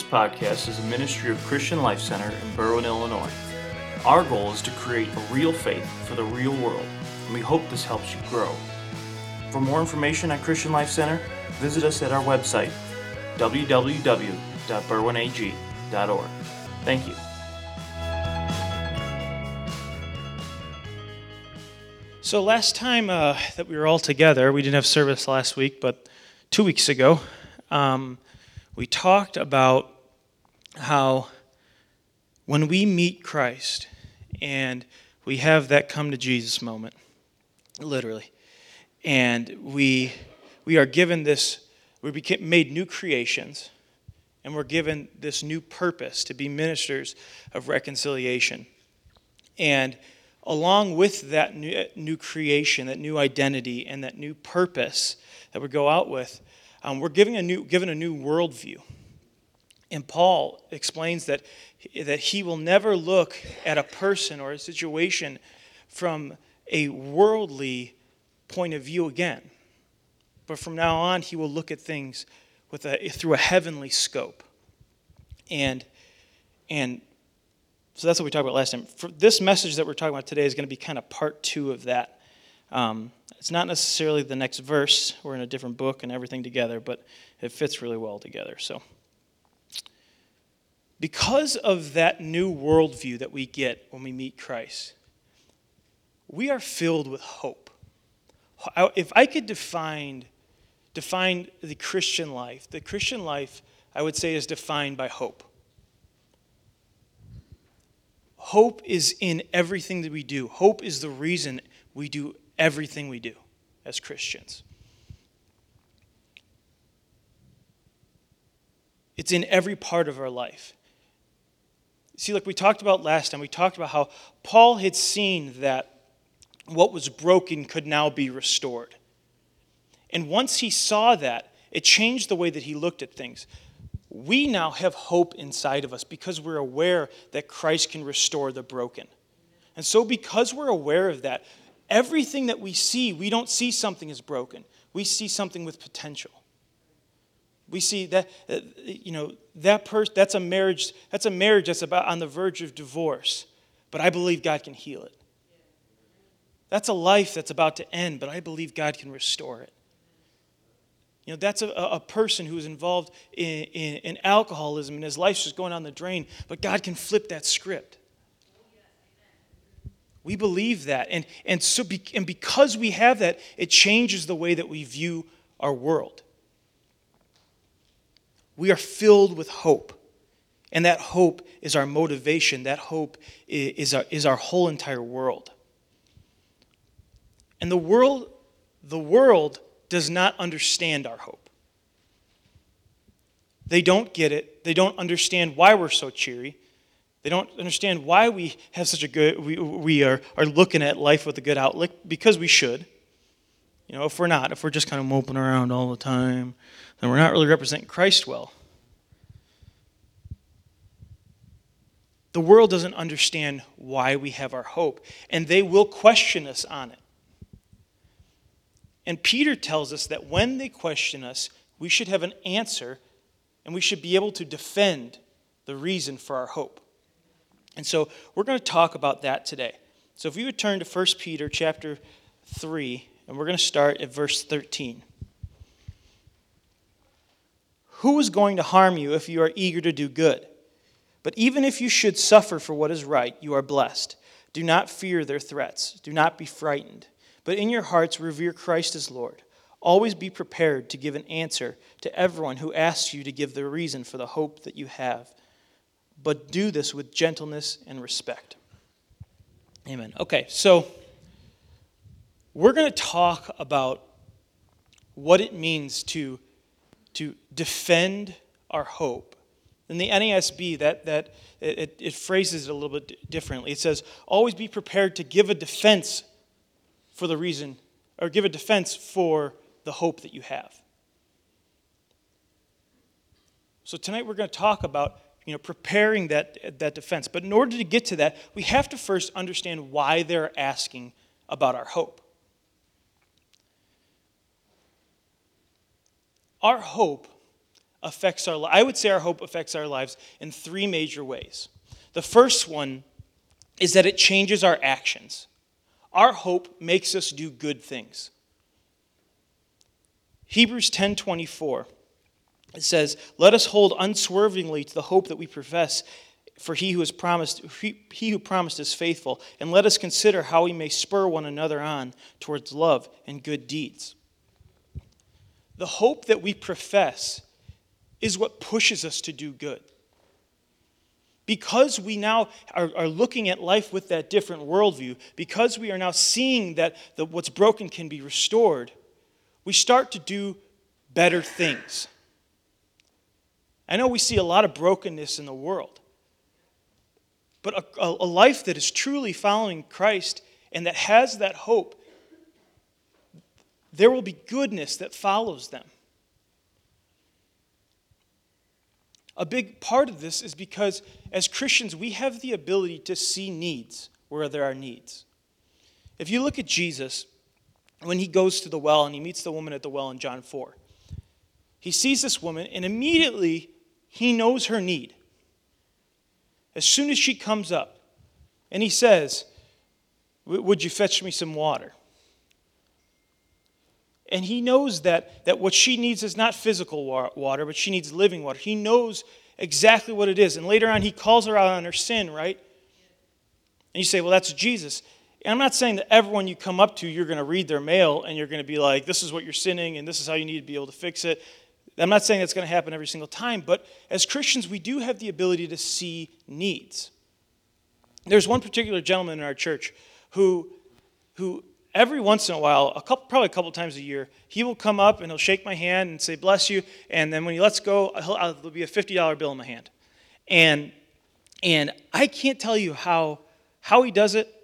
This podcast is a ministry of Christian Life Center in Berwyn, Illinois. Our goal is to create a real faith for the real world, and we hope this helps you grow. For more information at Christian Life Center, visit us at our website, www.berwynag.org. Thank you. So, last time uh, that we were all together, we didn't have service last week, but two weeks ago, um, we talked about how when we meet Christ and we have that come to Jesus moment, literally, and we, we are given this, we became made new creations, and we're given this new purpose to be ministers of reconciliation. And along with that new, new creation, that new identity, and that new purpose that we go out with, um, we're giving a new, given a new worldview. And Paul explains that, that he will never look at a person or a situation from a worldly point of view again. But from now on, he will look at things with a, through a heavenly scope. And, and so that's what we talked about last time. For this message that we're talking about today is going to be kind of part two of that. Um, it's not necessarily the next verse. We're in a different book and everything together, but it fits really well together. So, because of that new worldview that we get when we meet Christ, we are filled with hope. If I could define, define the Christian life, the Christian life, I would say, is defined by hope. Hope is in everything that we do. Hope is the reason we do everything we do as Christians. It's in every part of our life. See, like we talked about last time, we talked about how Paul had seen that what was broken could now be restored. And once he saw that, it changed the way that he looked at things. We now have hope inside of us because we're aware that Christ can restore the broken. And so, because we're aware of that, everything that we see, we don't see something as broken. We see something with potential. We see that uh, you know that person that's a marriage that's a marriage that's about on the verge of divorce, but I believe God can heal it. That's a life that's about to end, but I believe God can restore it. You know, that's a, a person who is involved in, in, in alcoholism and his life's just going on the drain, but God can flip that script. We believe that. And, and, so be, and because we have that, it changes the way that we view our world. We are filled with hope. And that hope is our motivation. That hope is our, is our whole entire world. And the world, the world does not understand our hope. They don't get it. They don't understand why we're so cheery. They don't understand why we have such a good, we, we are, are looking at life with a good outlook, because we should. You know, if we're not, if we're just kind of moping around all the time, then we're not really representing Christ well. The world doesn't understand why we have our hope, and they will question us on it. And Peter tells us that when they question us, we should have an answer and we should be able to defend the reason for our hope. And so we're going to talk about that today. So if you would turn to 1 Peter chapter 3, and we're going to start at verse 13. Who is going to harm you if you are eager to do good? But even if you should suffer for what is right, you are blessed. Do not fear their threats. Do not be frightened. But in your hearts, revere Christ as Lord. Always be prepared to give an answer to everyone who asks you to give the reason for the hope that you have but do this with gentleness and respect. Amen. Okay, so we're going to talk about what it means to, to defend our hope. In the NASB, that, that it, it phrases it a little bit differently. It says, always be prepared to give a defense for the reason, or give a defense for the hope that you have. So tonight we're going to talk about you know, preparing that, that defense. But in order to get to that, we have to first understand why they're asking about our hope. Our hope, affects our I would say our hope affects our lives in three major ways. The first one is that it changes our actions. Our hope makes us do good things. Hebrews 10:24 it says, "Let us hold unswervingly to the hope that we profess, for he who has promised he, who promised is faithful, and let us consider how we may spur one another on towards love and good deeds." The hope that we profess is what pushes us to do good. Because we now are, are looking at life with that different worldview, because we are now seeing that the, what's broken can be restored, we start to do better things. I know we see a lot of brokenness in the world, but a, a, a life that is truly following Christ and that has that hope, there will be goodness that follows them. A big part of this is because as Christians, we have the ability to see needs where there are needs. If you look at Jesus, when he goes to the well and he meets the woman at the well in John 4, he sees this woman and immediately he knows her need. As soon as she comes up, and he says, Would you fetch me some water? And he knows that, that what she needs is not physical water, but she needs living water. He knows exactly what it is. And later on, he calls her out on her sin, right? And you say, well, that's Jesus. And I'm not saying that everyone you come up to, you're going to read their mail and you're going to be like, this is what you're sinning and this is how you need to be able to fix it. I'm not saying that's going to happen every single time, but as Christians, we do have the ability to see needs. There's one particular gentleman in our church who, who every once in a while, a couple, probably a couple times a year, he will come up and he'll shake my hand and say, Bless you. And then when he lets go, uh, there'll be a $50 bill in my hand. And, and I can't tell you how, how he does it.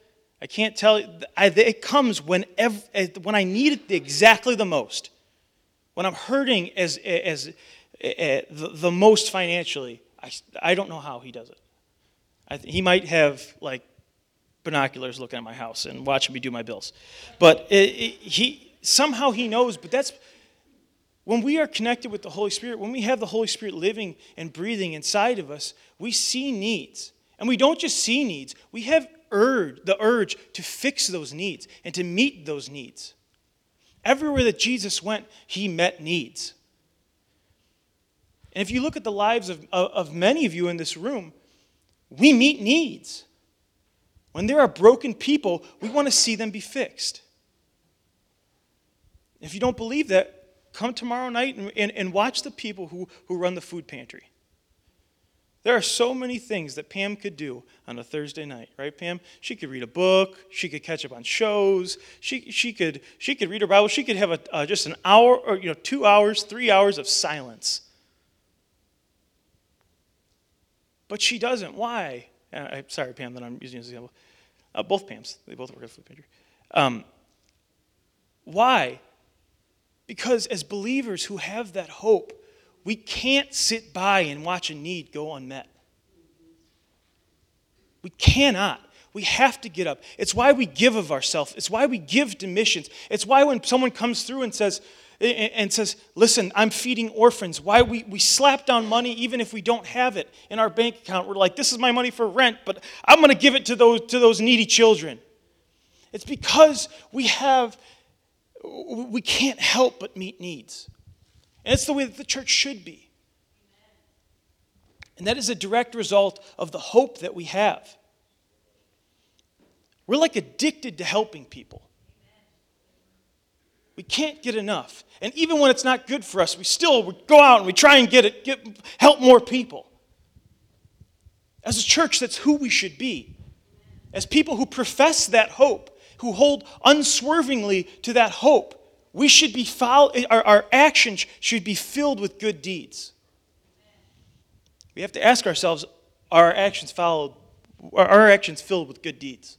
I can't tell you. It comes whenever, when I need it exactly the most. When I'm hurting as, as, as the, the most financially, I, I don't know how he does it. I, he might have like binoculars looking at my house and watching me do my bills. But it, it, he somehow he knows. But that's when we are connected with the Holy Spirit. When we have the Holy Spirit living and breathing inside of us, we see needs, and we don't just see needs. We have urge, the urge to fix those needs and to meet those needs. Everywhere that Jesus went, he met needs. And if you look at the lives of, of, of many of you in this room, we meet needs. When there are broken people, we want to see them be fixed. If you don't believe that, come tomorrow night and, and, and watch the people who, who run the food pantry. There are so many things that Pam could do on a Thursday night, right, Pam? She could read a book. She could catch up on shows. She, she, could, she could read her Bible. She could have a, uh, just an hour or you know, two hours, three hours of silence. But she doesn't. Why? Uh, I'm sorry, Pam, that I'm using an example. Uh, both Pams, they both work at Food Pantry. Um, why? Because as believers who have that hope, we can't sit by and watch a need go unmet. We cannot. We have to get up. It's why we give of ourselves. It's why we give to missions. It's why when someone comes through and says, and says, Listen, I'm feeding orphans. Why we, we slap down money even if we don't have it in our bank account. We're like, This is my money for rent, but I'm going to give it to those, to those needy children. It's because we have, we can't help but meet needs. And it's the way that the church should be. And that is a direct result of the hope that we have. We're like addicted to helping people. We can't get enough. And even when it's not good for us, we still go out and we try and get it, get, help more people. As a church, that's who we should be. As people who profess that hope, who hold unswervingly to that hope, we should be follow, our, our actions should be filled with good deeds. We have to ask ourselves, are our actions followed, are our actions filled with good deeds?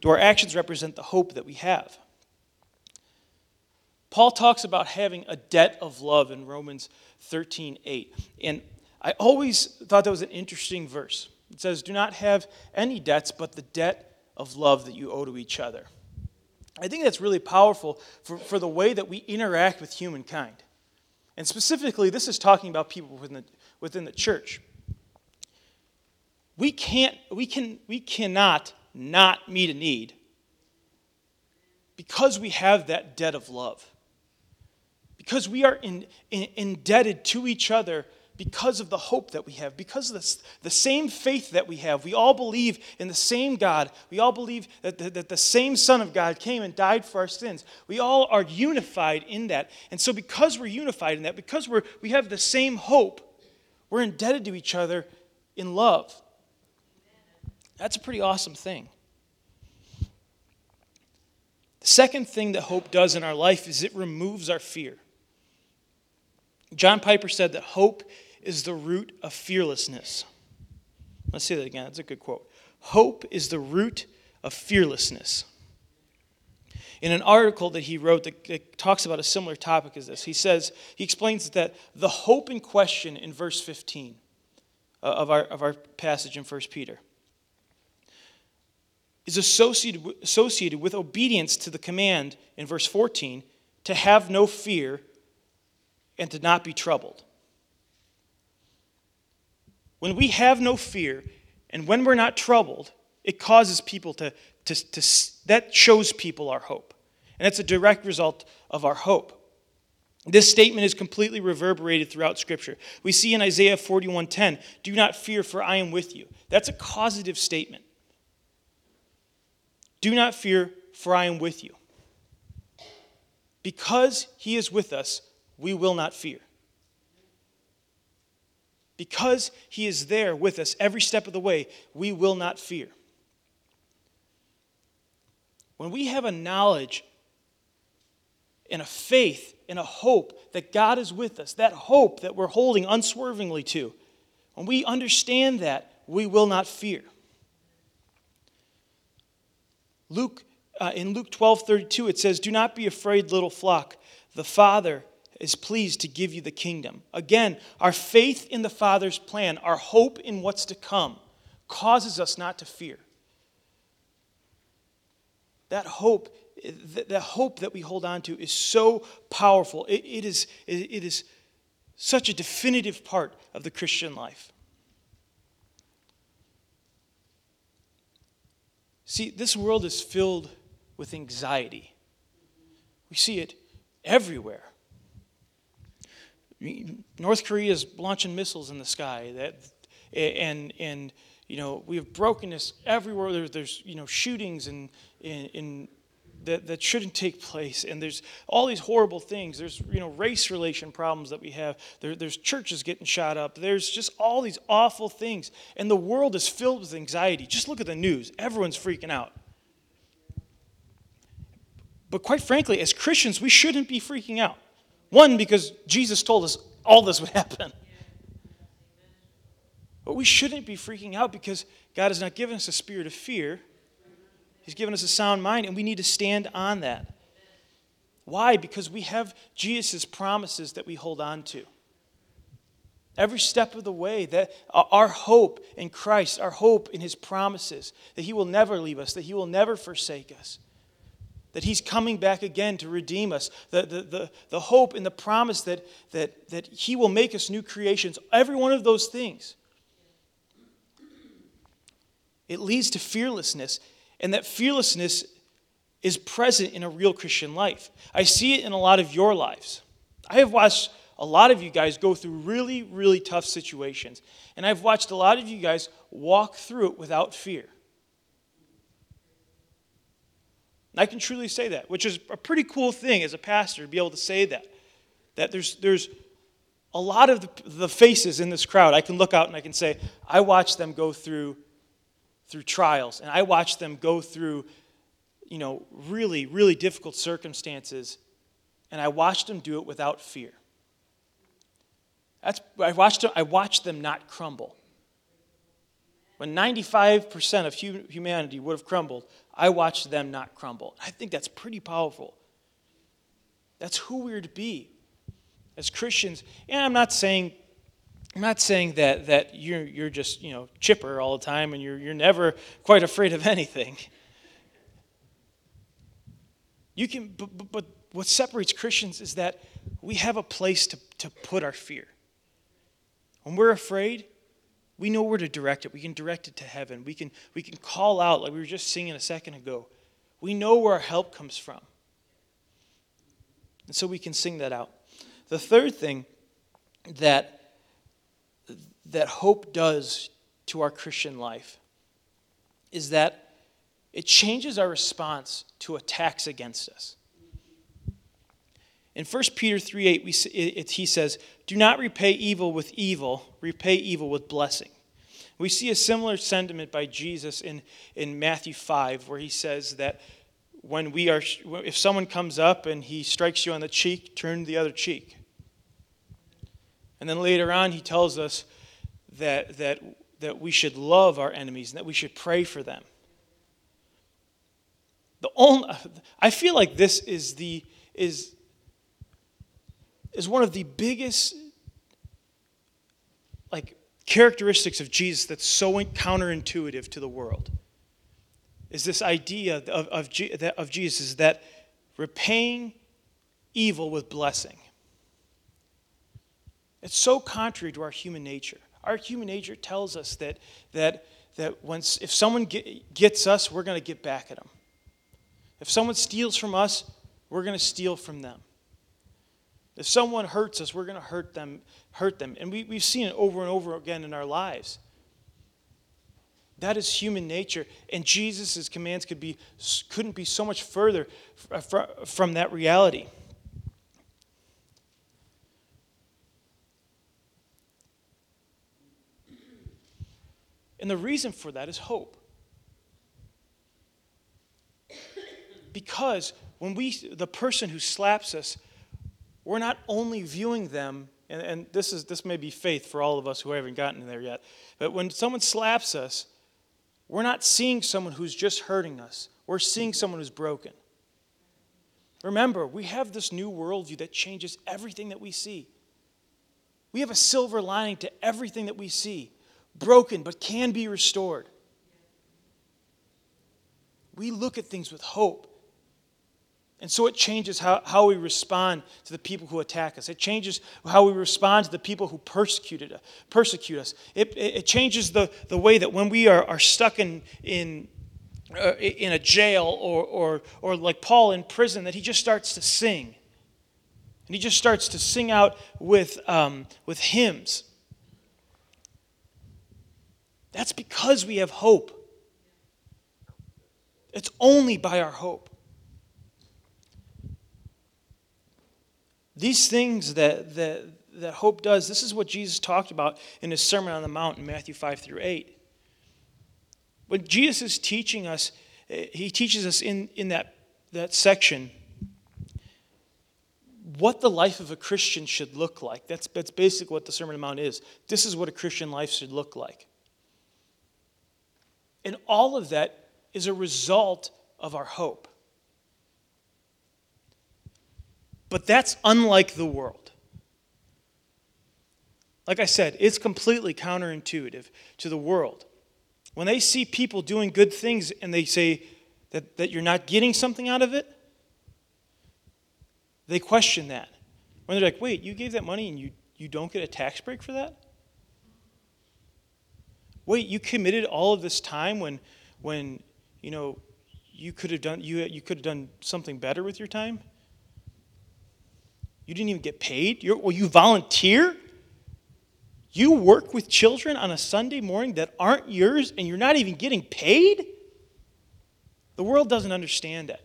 Do our actions represent the hope that we have? Paul talks about having a debt of love in Romans 13 8. And I always thought that was an interesting verse. It says, Do not have any debts but the debt of love that you owe to each other. I think that's really powerful for, for the way that we interact with humankind. And specifically, this is talking about people within the, within the church. We can't, we can, we cannot not meet a need because we have that debt of love. Because we are in, in, indebted to each other because of the hope that we have, because of the, same faith that we have. We all believe in the same God. We all believe that the, that the same Son of God came and died for our sins. We all are unified in that. And so, because we're unified in that, because we're, we have the same hope, we're indebted to each other in love. That's a pretty awesome thing. The second thing that hope does in our life is it removes our fear. John Piper said that hope is the root of fearlessness. Let's say that again. That's a good quote. Hope is the root of fearlessness. In an article that he wrote that, that talks about a similar topic as this, he says, he explains that the hope in question in verse 15 uh, of, our, of our passage in 1 Peter is associated, associated with obedience to the command in verse 14 to have no fear and to not be troubled. When we have no fear and when we're not troubled, it causes people to, to, to that shows people our hope. And that's a direct result of our hope. This statement is completely reverberated throughout Scripture. We see in Isaiah 41:10, "Do not fear, for I am with you." That's a causative statement. Do not fear, for I am with you. Because he is with us, we will not fear because He is there with us every step of the way, we will not fear. When we have a knowledge and a faith and a hope that God is with us, that hope that we're holding unswervingly to, when we understand that, we will not fear. Luke, uh, in Luke 12 32, it says, Do not be afraid, little flock. The Father is pleased to give you the kingdom. Again, our faith in the Father's plan, our hope in what's to come, causes us not to fear. That hope, the hope that we hold on to is so powerful. It, it, is, it is such a definitive part of the Christian life. See, this world is filled with anxiety. We see it everywhere. North Korea is launching missiles in the sky. That, and, and you know, we have brokenness everywhere. There's, there's you know, shootings and, in, that, that shouldn't take place. And there's all these horrible things. There's, you know, race relation problems that we have. There, there's churches getting shot up. There's just all these awful things. And the world is filled with anxiety. Just look at the news. Everyone's freaking out. But quite frankly, as Christians, we shouldn't be freaking out. One, because Jesus told us all this would happen. But we shouldn't be freaking out because God has not given us a spirit of fear. He's given us a sound mind, and we need to stand on that. Why? Because we have Jesus' promises that we hold on to. Every step of the way, that our hope in Christ, our hope in His promises, that He will never leave us, that He will never forsake us that he's coming back again to redeem us, the, the, the, the hope and the promise that, that, that he will make us new creations, every one of those things. It leads to fearlessness, and that fearlessness is present in a real Christian life. I see it in a lot of your lives. I have watched a lot of you guys go through really, really tough situations, and I've watched a lot of you guys walk through it without fear. I can truly say that, which is a pretty cool thing as a pastor to be able to say that. That there's, there's a lot of the, the faces in this crowd, I can look out and I can say, I watched them go through, through trials, and I watched them go through, you know, really, really difficult circumstances, and I watched them do it without fear. That's, I, watched I watched them not crumble. When 95% of humanity would have crumbled, I watched them not crumble. I think that's pretty powerful. That's who we're to be as Christians. And I'm not saying I'm not saying that, that you're, you're just, you know, chipper all the time and you're, you're never quite afraid of anything. You can, but, but what separates Christians is that we have a place to, to put our fear. When we're afraid, we know where to direct it. We can direct it to heaven. We can, we can call out, like we were just singing a second ago. We know where our help comes from. And so we can sing that out. The third thing that, that hope does to our Christian life is that it changes our response to attacks against us. In 1 Peter 3 8, we, it, he says, Do not repay evil with evil, repay evil with blessing. We see a similar sentiment by Jesus in, in Matthew 5, where he says that when we are, if someone comes up and he strikes you on the cheek, turn the other cheek. And then later on, he tells us that, that, that we should love our enemies and that we should pray for them. The only, I feel like this is, the, is, is one of the biggest like, characteristics of Jesus that's so counterintuitive to the world is this idea of, of, of Jesus that repaying evil with blessing. It's so contrary to our human nature. Our human nature tells us that, that, that once, if someone get, gets us, we're going to get back at them. If someone steals from us, we're going to steal from them. If someone hurts us, we're going to hurt them, hurt them. And we, we've seen it over and over again in our lives. That is human nature. And Jesus' commands could be, couldn't be so much further uh, from that reality. And the reason for that is hope. Because when we, the person who slaps us, we're not only viewing them, and, and this, is, this may be faith for all of us who haven't gotten there yet, but when someone slaps us, we're not seeing someone who's just hurting us. We're seeing someone who's broken. Remember, we have this new worldview that changes everything that we see. We have a silver lining to everything that we see broken but can be restored. We look at things with hope. And so it changes how, how we respond to the people who attack us. It changes how we respond to the people who persecuted, persecute us. It, it, it changes the, the way that when we are, are stuck in, in, uh, in a jail or, or, or like Paul in prison, that he just starts to sing. And he just starts to sing out with, um, with hymns. That's because we have hope. It's only by our hope. These things that, that, that hope does, this is what Jesus talked about in his Sermon on the Mount in Matthew 5 through 8. When Jesus is teaching us, eh, he teaches us in, in that, that section what the life of a Christian should look like. That's, that's basically what the Sermon on the Mount is. This is what a Christian life should look like. And all of that is a result of our hope. But that's unlike the world. Like I said, it's completely counterintuitive to the world. When they see people doing good things and they say that, that you're not getting something out of it, they question that. When they're like, wait, you gave that money and you, you don't get a tax break for that? Wait, you committed all of this time when, when you know, you could have done, you, you could have done something better with your time? You didn't even get paid? You're, well, you volunteer? You work with children on a Sunday morning that aren't yours and you're not even getting paid? The world doesn't understand that.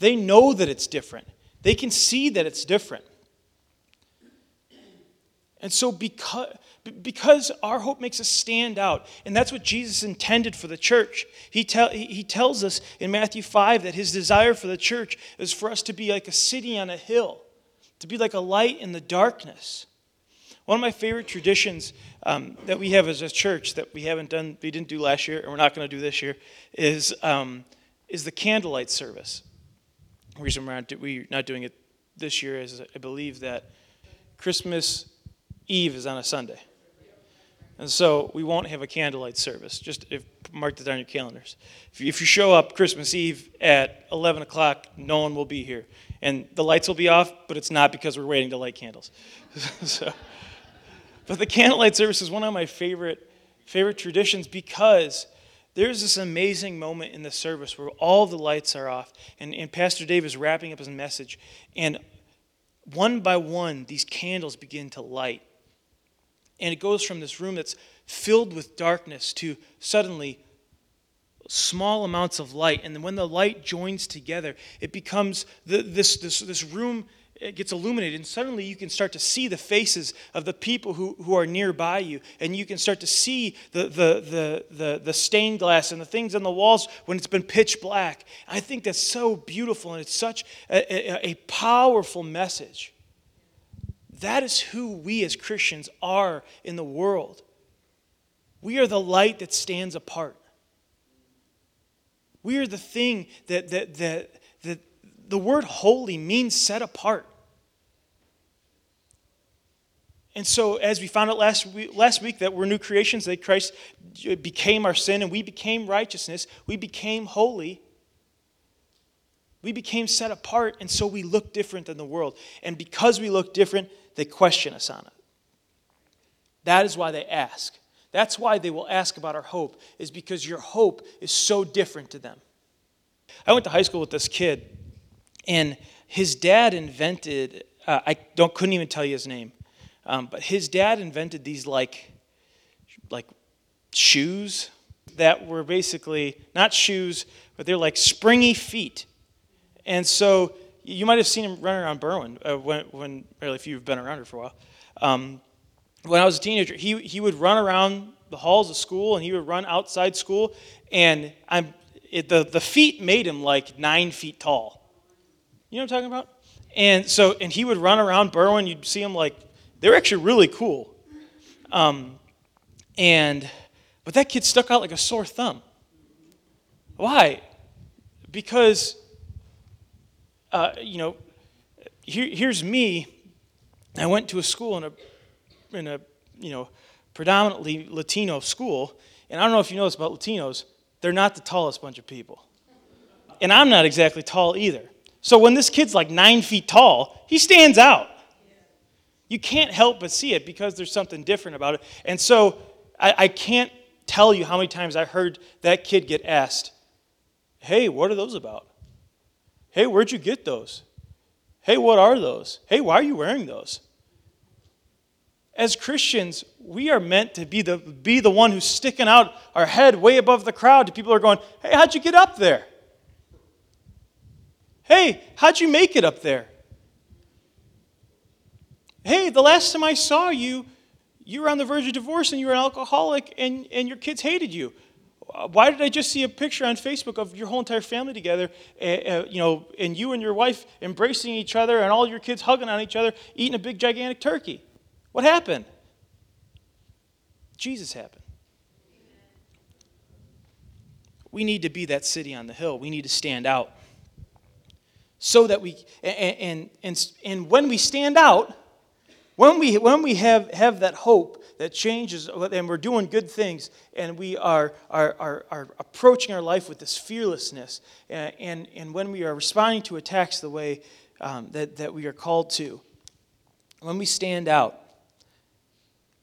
They know that it's different, they can see that it's different. And so, because, because our hope makes us stand out, and that's what Jesus intended for the church. He, tell, he tells us in Matthew 5 that his desire for the church is for us to be like a city on a hill, to be like a light in the darkness. One of my favorite traditions um, that we have as a church that we haven't done, we didn't do last year, and we're not going to do this year, is, um, is the candlelight service. The reason we're not, we're not doing it this year is I believe that Christmas Eve is on a Sunday. And so we won't have a candlelight service. Just if, mark it on your calendars. If you, if you show up Christmas Eve at 11 o'clock, no one will be here. And the lights will be off, but it's not because we're waiting to light candles. so, but the candlelight service is one of my favorite, favorite traditions because there's this amazing moment in the service where all the lights are off, and, and Pastor Dave is wrapping up his message, and one by one, these candles begin to light. And it goes from this room that's filled with darkness to suddenly small amounts of light. And when the light joins together, it becomes the, this, this, this room it gets illuminated, and suddenly you can start to see the faces of the people who, who are nearby you, and you can start to see the, the, the, the, the stained glass and the things on the walls when it's been pitch black. I think that's so beautiful, and it's such a, a, a powerful message. That is who we as Christians are in the world. We are the light that stands apart. We are the thing that, that, that, that the word holy means set apart. And so, as we found out last week, last week that we're new creations, that Christ became our sin and we became righteousness, we became holy. We became set apart, and so we look different than the world. And because we look different, they question us on it. That is why they ask. That's why they will ask about our hope, is because your hope is so different to them. I went to high school with this kid, and his dad invented, uh, I don't, couldn't even tell you his name, um, but his dad invented these like, like shoes that were basically not shoes, but they're like springy feet. And so you might have seen him running around Berwyn uh, when, when, if you've been around here for a while. Um, when I was a teenager, he, he would run around the halls of school and he would run outside school, and I'm, it, the, the feet made him like nine feet tall. You know what I'm talking about? And so, and he would run around Berwyn. You'd see him like, they're actually really cool. Um, and, but that kid stuck out like a sore thumb. Why? Because, uh, you know, here, here's me. I went to a school in a in a you know predominantly Latino school, and I don't know if you know this about Latinos, they're not the tallest bunch of people, and I'm not exactly tall either. So when this kid's like nine feet tall, he stands out. You can't help but see it because there's something different about it. And so I, I can't tell you how many times I heard that kid get asked, Hey, what are those about? Hey, where'd you get those? Hey, what are those? Hey, why are you wearing those? as Christians, we are meant to be the, be the one who's sticking out our head way above the crowd to people who are going, Hey, how'd you get up there? Hey, how'd you make it up there? Hey, the last time I saw you, you were on the verge of divorce and you were an alcoholic and, and your kids hated you. Why did I just see a picture on Facebook of your whole entire family together, uh, you know, and you and your wife embracing each other and all your kids hugging on each other, eating a big gigantic turkey? What happened? Jesus happened. We need to be that city on the hill. We need to stand out. So that we, and, and, and, and when we stand out, when we, when we have, have that hope that changes and we're doing good things and we are, are, are, are approaching our life with this fearlessness and, and, and when we are responding to attacks the way um, that, that we are called to, when we stand out,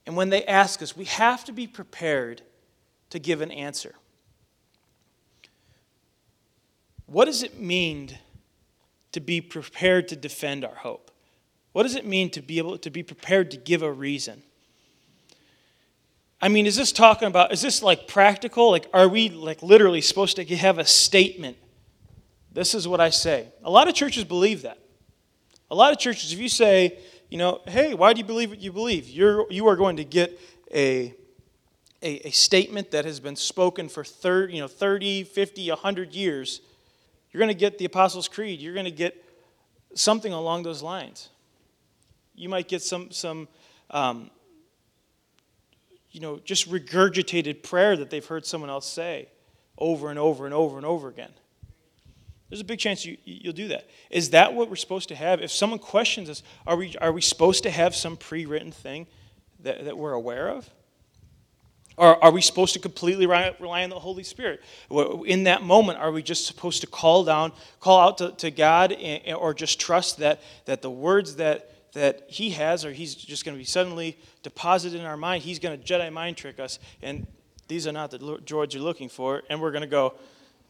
and when they ask us, we have to be prepared to give an answer. What does it mean to be prepared to defend our hope? What does it mean to be able to be prepared to give a reason? I mean, is this talking about, is this like practical? Like, are we like literally supposed to have a statement? This is what I say. A lot of churches believe that. A lot of churches, if you say, you know, hey, why do you believe what you believe? You're, you are going to get a, a, a statement that has been spoken for 30, you know, 30, 50, 100 years. You're going to get the Apostles' Creed. You're going to get something along those lines. You might get some, some um, you know, just regurgitated prayer that they've heard someone else say over and over and over and over again. There's a big chance you, you'll do that. Is that what we're supposed to have? If someone questions us, are we, are we supposed to have some pre written thing that, that we're aware of? Or are we supposed to completely rely on the Holy Spirit? In that moment, are we just supposed to call down, call out to, to God, or just trust that, that the words that, that He has, or He's just going to be suddenly deposited in our mind, He's going to Jedi mind trick us, and these are not the droids you're looking for, and we're going to go,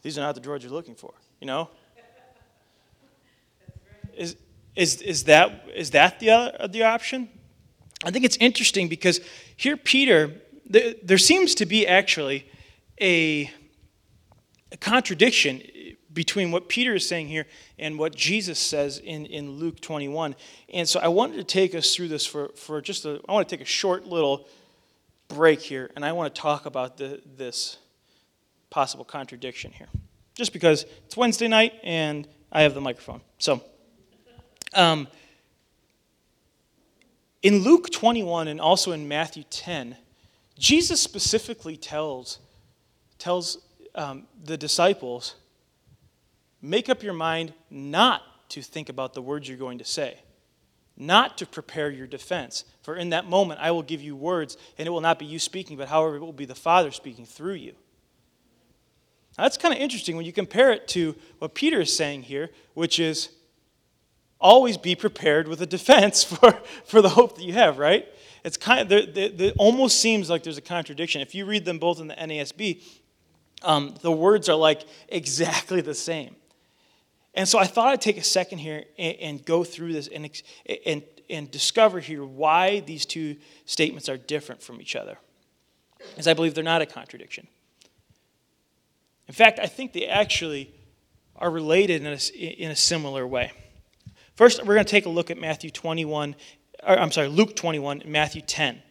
these are not the droids you're looking for, you know? Is, is, is, that, is that the, other, the option? I think it's interesting because here Peter there, there seems to be actually a, a contradiction between what Peter is saying here and what Jesus says in, in Luke 21. And so I wanted to take us through this for, for just a, I want to take a short little break here, and I want to talk about the, this possible contradiction here. Just because it's Wednesday night and I have the microphone. So, um, in Luke 21 and also in Matthew 10, Jesus specifically tells, tells um, the disciples, make up your mind not to think about the words you're going to say, not to prepare your defense. For in that moment, I will give you words, and it will not be you speaking, but however, it will be the Father speaking through you. Now, that's kind of interesting when you compare it to what Peter is saying here, which is always be prepared with a defense for, for the hope that you have, right? It's kind of, it almost seems like there's a contradiction. If you read them both in the NASB, um, the words are like exactly the same. And so I thought I'd take a second here and, and go through this and, and, and discover here why these two statements are different from each other. Because I believe they're not a contradiction. In fact, I think they actually are related in a, in a similar way. First, we're going to take a look at Matthew 21 or, I'm sorry, Luke 21, and Matthew 10.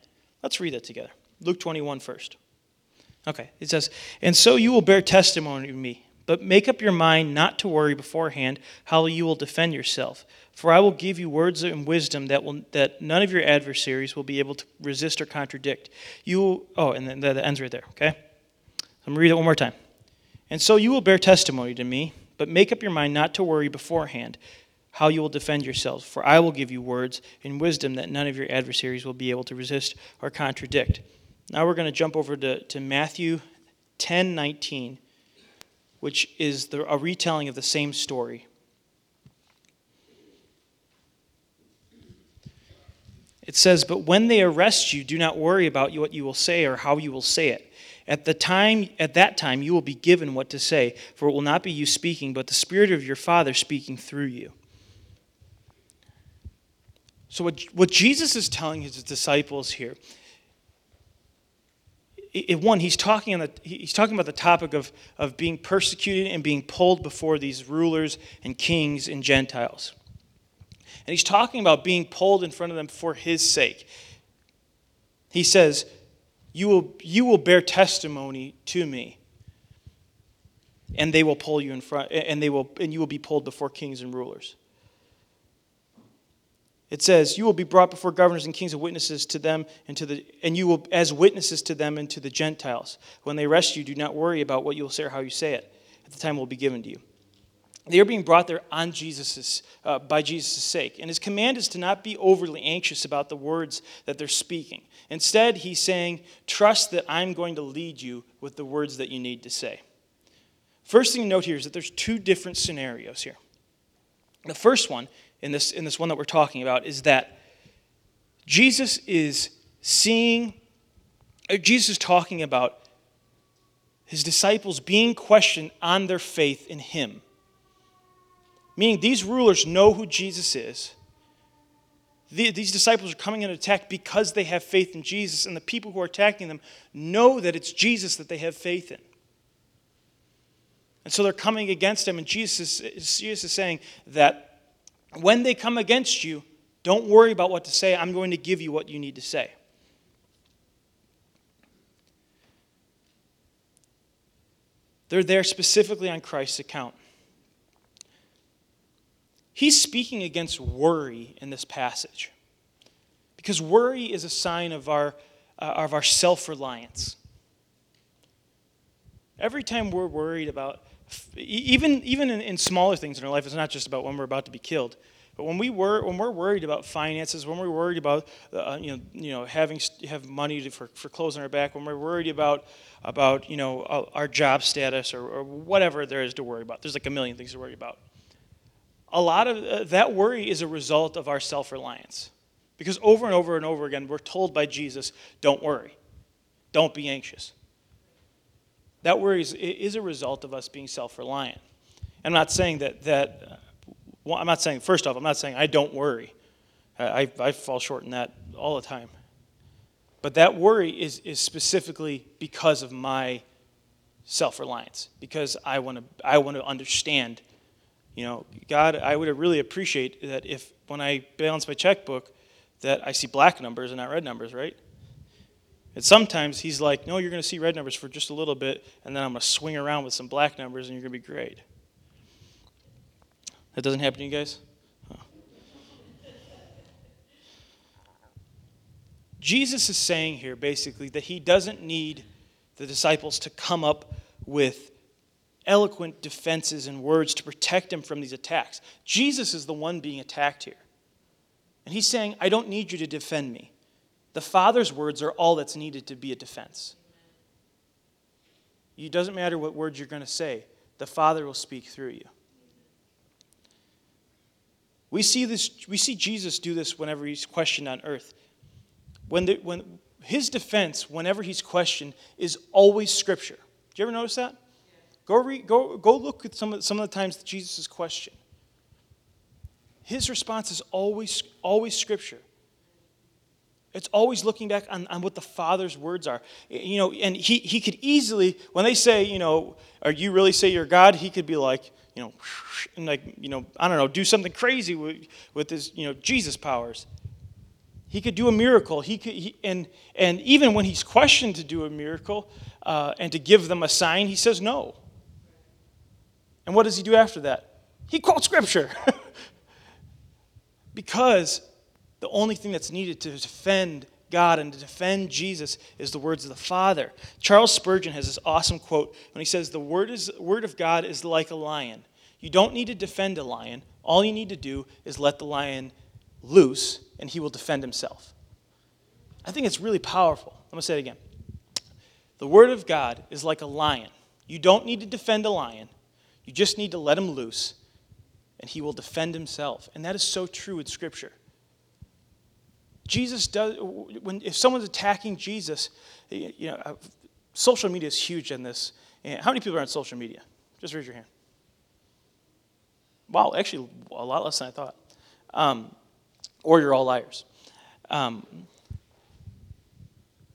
Let's read that together. Luke 21 first. Okay, it says, And so you will bear testimony to me, but make up your mind not to worry beforehand how you will defend yourself. For I will give you words and wisdom that, will, that none of your adversaries will be able to resist or contradict. You will, oh, and then that ends right there, okay? I'm to read it one more time. And so you will bear testimony to me, but make up your mind not to worry beforehand how you will defend yourselves. For I will give you words and wisdom that none of your adversaries will be able to resist or contradict. Now we're going to jump over to, to Matthew 10 19, which is the, a retelling of the same story. It says, But when they arrest you, do not worry about what you will say or how you will say it. At the time at that time you will be given what to say, for it will not be you speaking, but the Spirit of your Father speaking through you. So, what, what Jesus is telling his disciples here, it, one, he's talking, on the, he's talking about the topic of, of being persecuted and being pulled before these rulers and kings and Gentiles. And he's talking about being pulled in front of them for his sake. He says, You will, you will bear testimony to me and they will pull you in front and they will and you will be pulled before kings and rulers it says, You will be brought before governors and kings and witnesses to them and to the and you will as witnesses to them and to the Gentiles. When they arrest you, do not worry about what you will say or how you say it. At the time will be given to you. They are being brought there on Jesus's, uh, by Jesus' sake. And his command is to not be overly anxious about the words that they're speaking. Instead, he's saying, Trust that I'm going to lead you with the words that you need to say. First thing to note here is that there's two different scenarios here. The first one in this, in this one that we're talking about is that Jesus is seeing, Jesus is talking about his disciples being questioned on their faith in him. Meaning, these rulers know who Jesus is. these disciples are coming in attack because they have faith in Jesus, and the people who are attacking them know that it's Jesus that they have faith in. And so they're coming against him, and Jesus is, Jesus is saying that when they come against you, don't worry about what to say. I'm going to give you what you need to say. They're there specifically on Christ's account. He's speaking against worry in this passage because worry is a sign of our, uh, of our self reliance. Every time we're worried about even, even in, in smaller things in our life, it's not just about when we're about to be killed. But when we were when we're worried about finances, when we're worried about uh, you know you know having have money to, for, for clothes on our back, when we're worried about about you know our job status or, or whatever there is to worry about, there's like a million things to worry about. A lot of uh, that worry is a result of our self reliance, because over and over and over again we're told by Jesus, "Don't worry, don't be anxious." That worry is, is a result of us being self reliant. I'm not saying that that uh, well, I'm not saying, first off, I'm not saying I don't worry. I, I fall short in that all the time. But that worry is, is specifically because of my self reliance, because I want to I want to understand. You know, God, I would really appreciate that if when I balance my checkbook, that I see black numbers and not red numbers, right? And sometimes He's like, no, you're going to see red numbers for just a little bit, and then I'm going to swing around with some black numbers, and you're going to be great. That doesn't happen to you guys? Jesus is saying here basically that he doesn't need the disciples to come up with eloquent defenses and words to protect him from these attacks. Jesus is the one being attacked here. And he's saying, I don't need you to defend me. The Father's words are all that's needed to be a defense. It doesn't matter what words you're going to say, the Father will speak through you. We see, this, we see Jesus do this whenever he's questioned on earth. When, the, when his defense, whenever he's questioned, is always Scripture. Do you ever notice that? Go, read, go, go look at some of, some of the times that Jesus is questioned. His response is always, always Scripture. It's always looking back on, on what the Father's words are. You know, and he, he could easily, when they say, you know, are you really say you're God? He could be like, you know, and like, you know, I don't know, do something crazy with, with his, you know, Jesus powers. He could do a miracle. He could, he, and, and even when he's questioned to do a miracle uh, and to give them a sign, he says no. And what does he do after that? He quotes scripture. because the only thing that's needed to defend God and to defend Jesus is the words of the Father. Charles Spurgeon has this awesome quote when he says, The word, is, word of God is like a lion. You don't need to defend a lion. All you need to do is let the lion loose, and he will defend himself. I think it's really powerful. I'm going to say it again. The word of God is like a lion. You don't need to defend a lion, you just need to let him loose, and he will defend himself. And that is so true in Scripture. Jesus does, when, if someone's attacking Jesus, you know, uh, social media is huge in this. How many people are on social media? Just raise your hand. Wow, actually, a lot less than I thought. Um, or you're all liars. Um,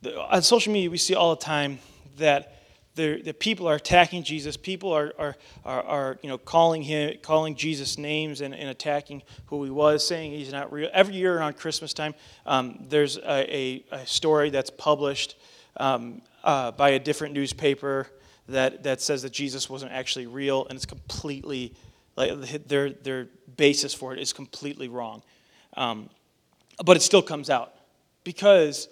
the, on social media, we see all the time that the people are attacking Jesus. People are, are, are, are, you know, calling him, calling Jesus names and, and attacking who he was, saying he's not real. Every year around Christmas time, um, there's a, a, a, story that's published um, uh, by a different newspaper that, that says that Jesus wasn't actually real, and it's completely, like, their, their basis for it is completely wrong. Um, but it still comes out because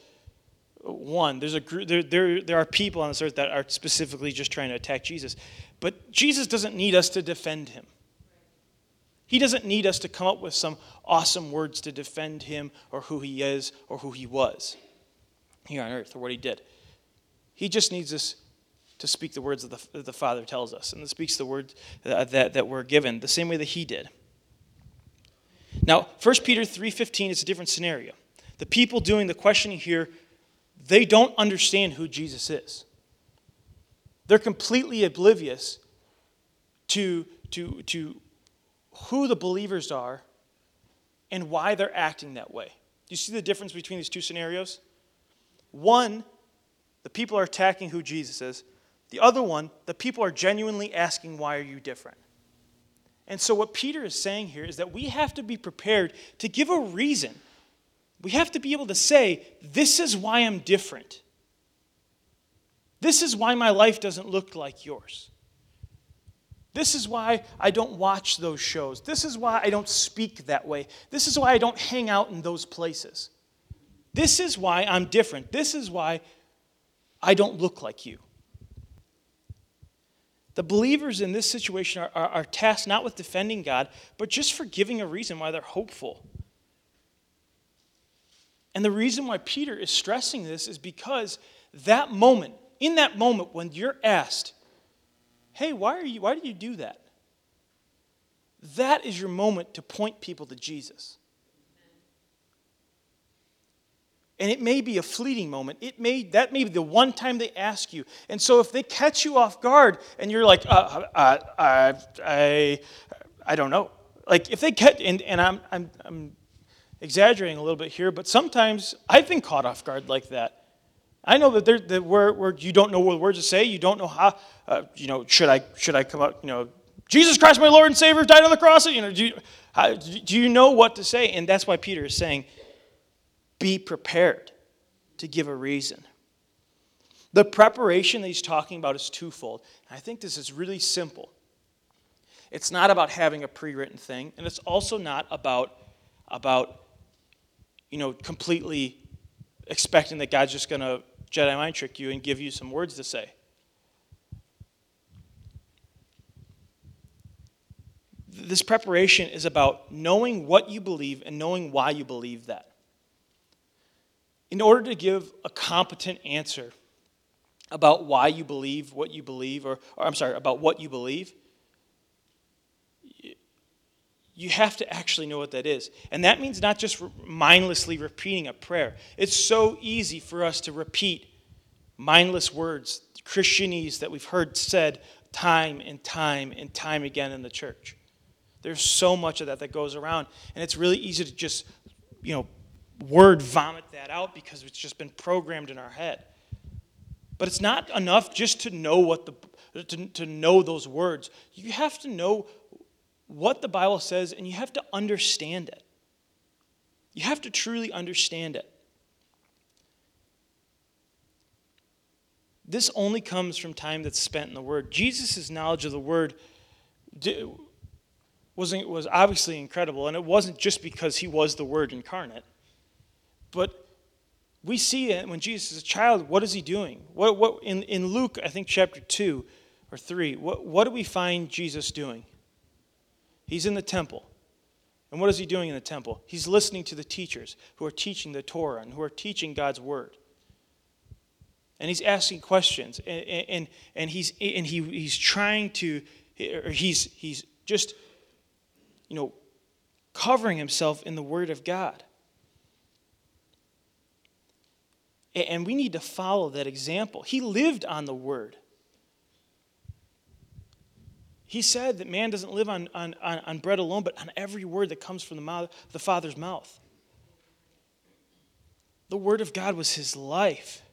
one there's a there, there, there are people on this earth that are specifically just trying to attack jesus. But jesus doesn't need us to defend him. He doesn't need us to come up with some awesome words to defend him or who he is or who he was here on earth or what he did. He just needs us to speak the words of the, that the father tells us and speaks the words that, that, that we're given the same way that he did. Now 1 peter 3.15 is a different scenario. The people doing the questioning here they don't understand who Jesus is. They're completely oblivious to, to, to who the believers are and why they're acting that way. Do you see the difference between these two scenarios? One, the people are attacking who Jesus is. The other one, the people are genuinely asking, Why are you different? And so, what Peter is saying here is that we have to be prepared to give a reason we have to be able to say, This is why I'm different. This is why my life doesn't look like yours. This is why I don't watch those shows. This is why I don't speak that way. This is why I don't hang out in those places. This is why I'm different. This is why I don't look like you. The believers in this situation are, are, are tasked not with defending God, but just for giving a reason why they're hopeful. And the reason why Peter is stressing this is because that moment, in that moment when you're asked, hey, why, are you, why did you do that? That is your moment to point people to Jesus. And it may be a fleeting moment. It may that may be the one time they ask you. And so if they catch you off guard and you're like, uh, uh, uh, I, I don't know. Like if they catch, and, and I'm, I'm, I'm exaggerating a little bit here, but sometimes I've been caught off guard like that. I know that, there, that where, where you don't know what words to say, you don't know how, uh, you know, should I, should I come out, you know, Jesus Christ, my Lord and Savior, died on the cross. You know, do you, how, do you know what to say? And that's why Peter is saying, be prepared to give a reason. The preparation that he's talking about is twofold. I think this is really simple. It's not about having a pre-written thing, and it's also not about, about you know, completely expecting that God's just going to Jedi mind trick you and give you some words to say. This preparation is about knowing what you believe and knowing why you believe that. In order to give a competent answer about why you believe what you believe, or, or I'm sorry, about what you believe, you have to actually know what that is. And that means not just mindlessly repeating a prayer. It's so easy for us to repeat mindless words, Christianese that we've heard said time and time and time again in the church. There's so much of that that goes around. And it's really easy to just, you know, word vomit that out because it's just been programmed in our head. But it's not enough just to know what the to, to know those words. You have to know what the Bible says and you have to understand it. You have to truly understand it. This only comes from time that's spent in the Word. Jesus' knowledge of the Word was, was obviously incredible, and it wasn't just because he was the Word incarnate. But we see it when Jesus is a child, what is he doing? What, what, in, in Luke, I think chapter 2 or 3, what, what do we find Jesus doing? He's in the temple. And what is he doing in the temple? He's listening to the teachers who are teaching the Torah and who are teaching God's word. And he's asking questions. And, and, and, he's, and he, he's trying to, or he's, he's just, you know, covering himself in the word of God. And we need to follow that example. He lived on the word. He said that man doesn't live on, on, on, bread alone, but on every word that comes from the, mouth, the Father's mouth. The Word of God was his life.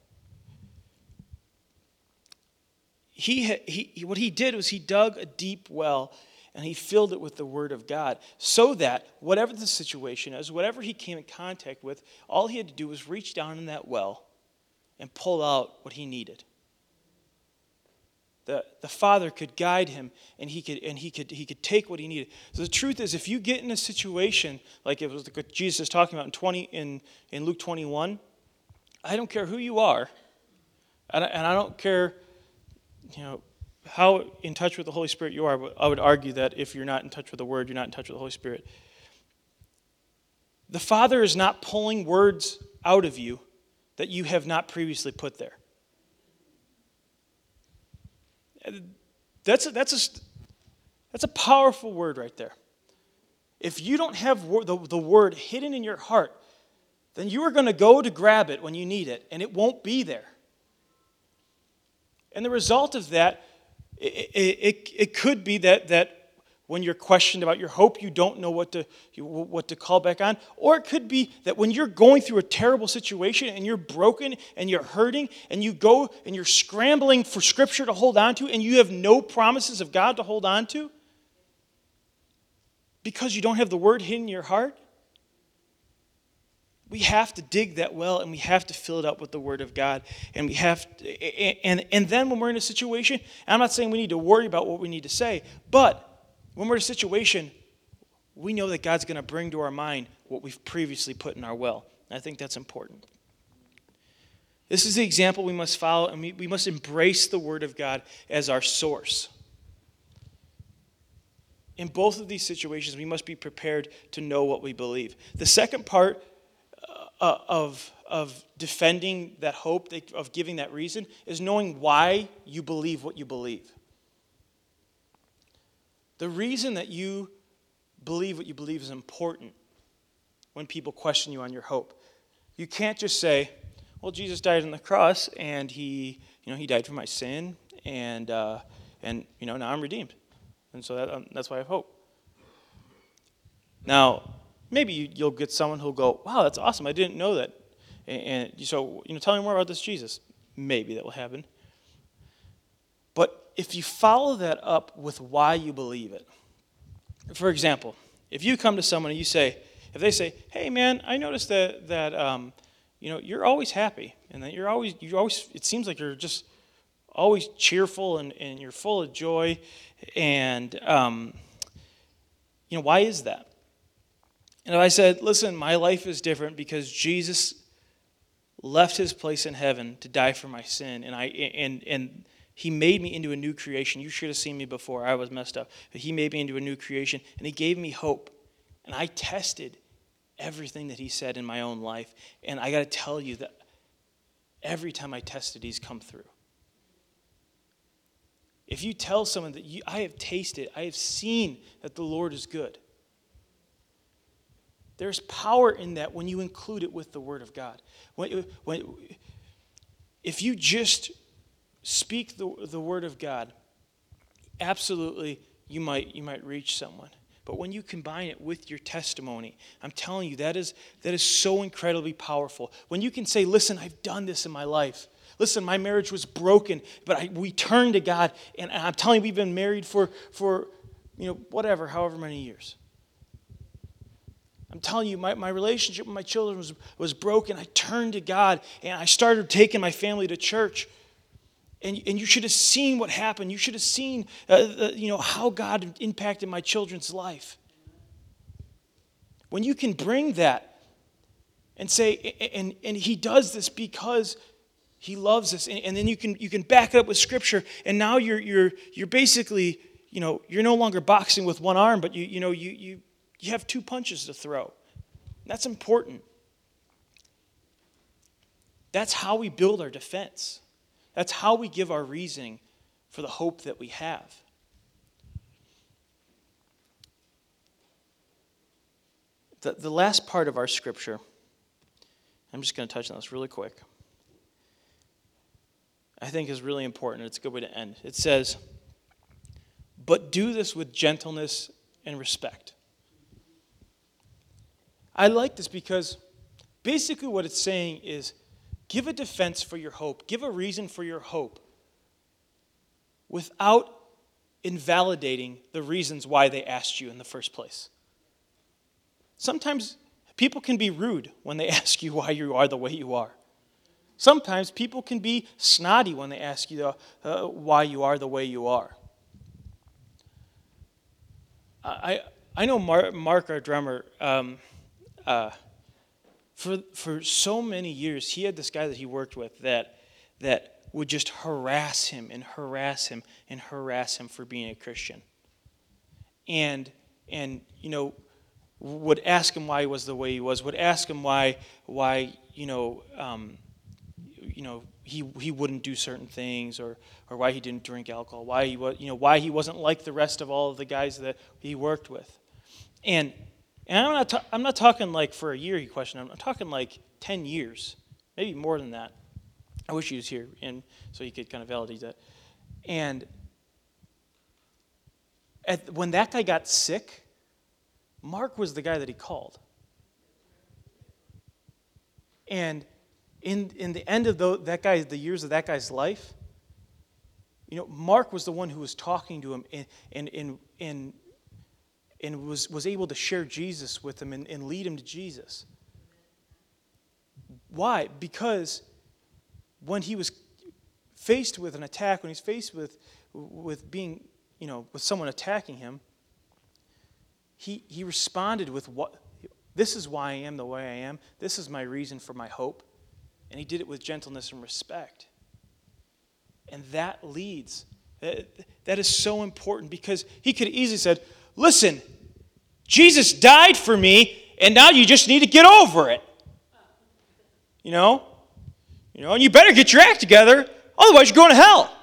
He, he, what he did was he dug a deep well and he filled it with the Word of God so that whatever the situation is, whatever he came in contact with, all he had to do was reach down in that well and pull out what he needed the, the father could guide him and he could and he could he could take what he needed. So the truth is if you get in a situation like it was what jesus is talking about in 20 in, in luke 21 i don't care who you are and I, and I don't care you know how in touch with the holy spirit you are but i would argue that if you're not in touch with the word you're not in touch with the holy spirit. The father is not pulling words out of you that you have not previously put there that's a, that's a, that's a powerful word right there. If you don't have the, the word hidden in your heart, then you are going to go to grab it when you need it, and it won't be there. And the result of that, it, it, it could be that, that when you're questioned about your hope, you don't know what to, what to call back on. Or it could be that when you're going through a terrible situation and you're broken and you're hurting and you go and you're scrambling for scripture to hold on to and you have no promises of God to hold on to because you don't have the word hidden in your heart. We have to dig that well and we have to fill it up with the word of God. And we have to, and, and then when we're in a situation, I'm not saying we need to worry about what we need to say, but when we're in a situation, we know that God's going to bring to our mind what we've previously put in our well. I think that's important. This is the example we must follow, and we, we must embrace the Word of God as our source. in both of these situations, we must be prepared to know what we believe. The second part uh, of, of defending that hope, of giving that reason, is knowing why you believe what you believe. The reason that you believe what you believe is important when people question you on your hope. You can't just say, well, Jesus died on the cross and he, you know, he died for my sin and, uh, and you know, now I'm redeemed. And so that, um, that's why I have hope. Now, maybe you'll get someone who'll go, wow, that's awesome. I didn't know that. And, and so, you know, tell me more about this Jesus. Maybe that will happen. If you follow that up with why you believe it, for example, if you come to someone and you say, if they say, hey man, I noticed that, that um, you know, you're always happy and that you're always, you always, it seems like you're just always cheerful and, and you're full of joy. And, um, you know, why is that? And if I said, listen, my life is different because Jesus left his place in heaven to die for my sin, and I and and he made me into a new creation. You should have seen me before. I was messed up. But he made me into a new creation, and he gave me hope. And I tested everything that he said in my own life. And I got to tell you that every time I tested, he's come through. If you tell someone that you, I have tasted, I have seen that the Lord is good, there's power in that when you include it with the Word of God. When, when, if you just speak the, the Word of God, absolutely you might, you might reach someone. But when you combine it with your testimony, I'm telling you, that is, that is so incredibly powerful. When you can say, Listen, I've done this in my life. Listen, my marriage was broken, but I, we turned to God, and I'm telling you, we've been married for, for you know, whatever, however many years. I'm telling you, my, my relationship with my children was, was broken. I turned to God, and I started taking my family to church. And, and you should have seen what happened. You should have seen uh, the, you know, how God impacted my children's life. When you can bring that and say, and, and he does this because he loves us, and, and then you can, you can back it up with scripture, and now you're, you're, you're basically, you know, you're no longer boxing with one arm, but you, you know, you, you, you have two punches to throw. That's important. That's how we build our defense. That's how we give our reasoning for the hope that we have. The, the last part of our scripture, I'm just going to touch on this really quick, I think is really important. It's a good way to end. It says, But do this with gentleness and respect. I like this because basically what it's saying is Give a defense for your hope, give a reason for your hope without invalidating the reasons why they asked you in the first place. Sometimes people can be rude when they ask you why you are the way you are. Sometimes people can be snotty when they ask you uh, why you are the way you are. I, I know Mark, Mark our drummer, um, uh, for, for so many years, he had this guy that he worked with that, that would just harass him and harass him and harass him for being a Christian. And, and you know, would ask him why he was the way he was, would ask him why, why you know, um, you know, he, he wouldn't do certain things or, or why he didn't drink alcohol, why he, was, you know, why he wasn't like the rest of all of the guys that he worked with. And and I'm not, ta- I'm not talking like for a year, he questioned. I'm, I'm talking like 10 years, maybe more than that. I wish he was here, and so he could kind of validate that. And at, when that guy got sick, Mark was the guy that he called. And in, in the end of the, that guy, the years of that guy's life, you know, Mark was the one who was talking to him and, and, and, and and was, was able to share Jesus with him and, and lead him to Jesus. Why? Because when he was faced with an attack, when he's faced with, with being, you know, with someone attacking him, he, he responded with what this is why I am the way I am. This is my reason for my hope. And he did it with gentleness and respect. And that leads. That is so important because he could easily said, listen, Jesus died for me, and now you just need to get over it. You know? You know, and you better get your act together, otherwise you're going to hell.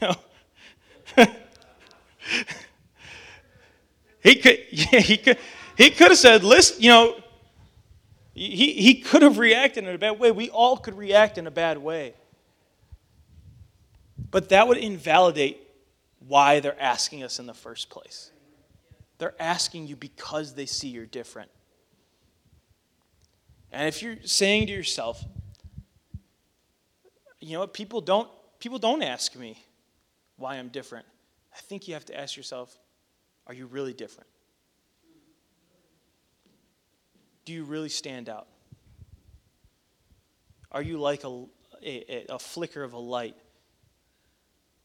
You know? he could yeah, he could he could have said, listen, you know, he, he could have reacted in a bad way. We all could react in a bad way. But that would invalidate why they're asking us in the first place. They're asking you because they see you're different. And if you're saying to yourself, you know what, people don't people don't ask me why I'm different. I think you have to ask yourself, are you really different? Do you really stand out? Are you like a, a, a flicker of a light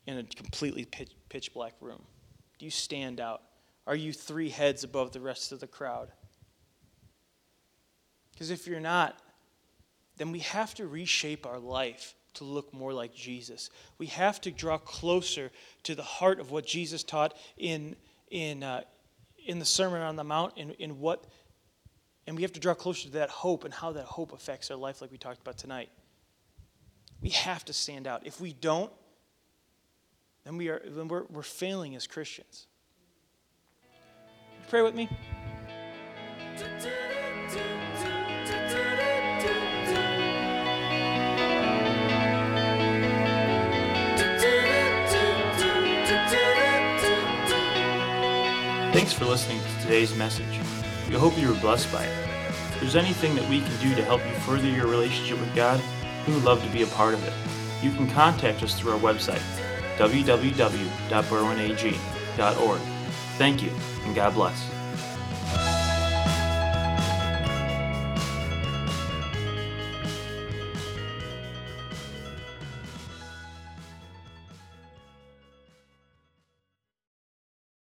in a completely pitch, pitch black room? Do you stand out? Are you three heads above the rest of the crowd? Because if you're not, then we have to reshape our life to look more like Jesus. We have to draw closer to the heart of what Jesus taught in, in, uh, in the Sermon on the Mount, in, in what, and we have to draw closer to that hope and how that hope affects our life, like we talked about tonight. We have to stand out. If we don't, then, we are, then we're, we're failing as Christians. Pray with me. Thanks for listening to today's message. We hope you were blessed by it. If there's anything that we can do to help you further your relationship with God, we would love to be a part of it. You can contact us through our website, www.berwynag.org. Thank you, and God bless.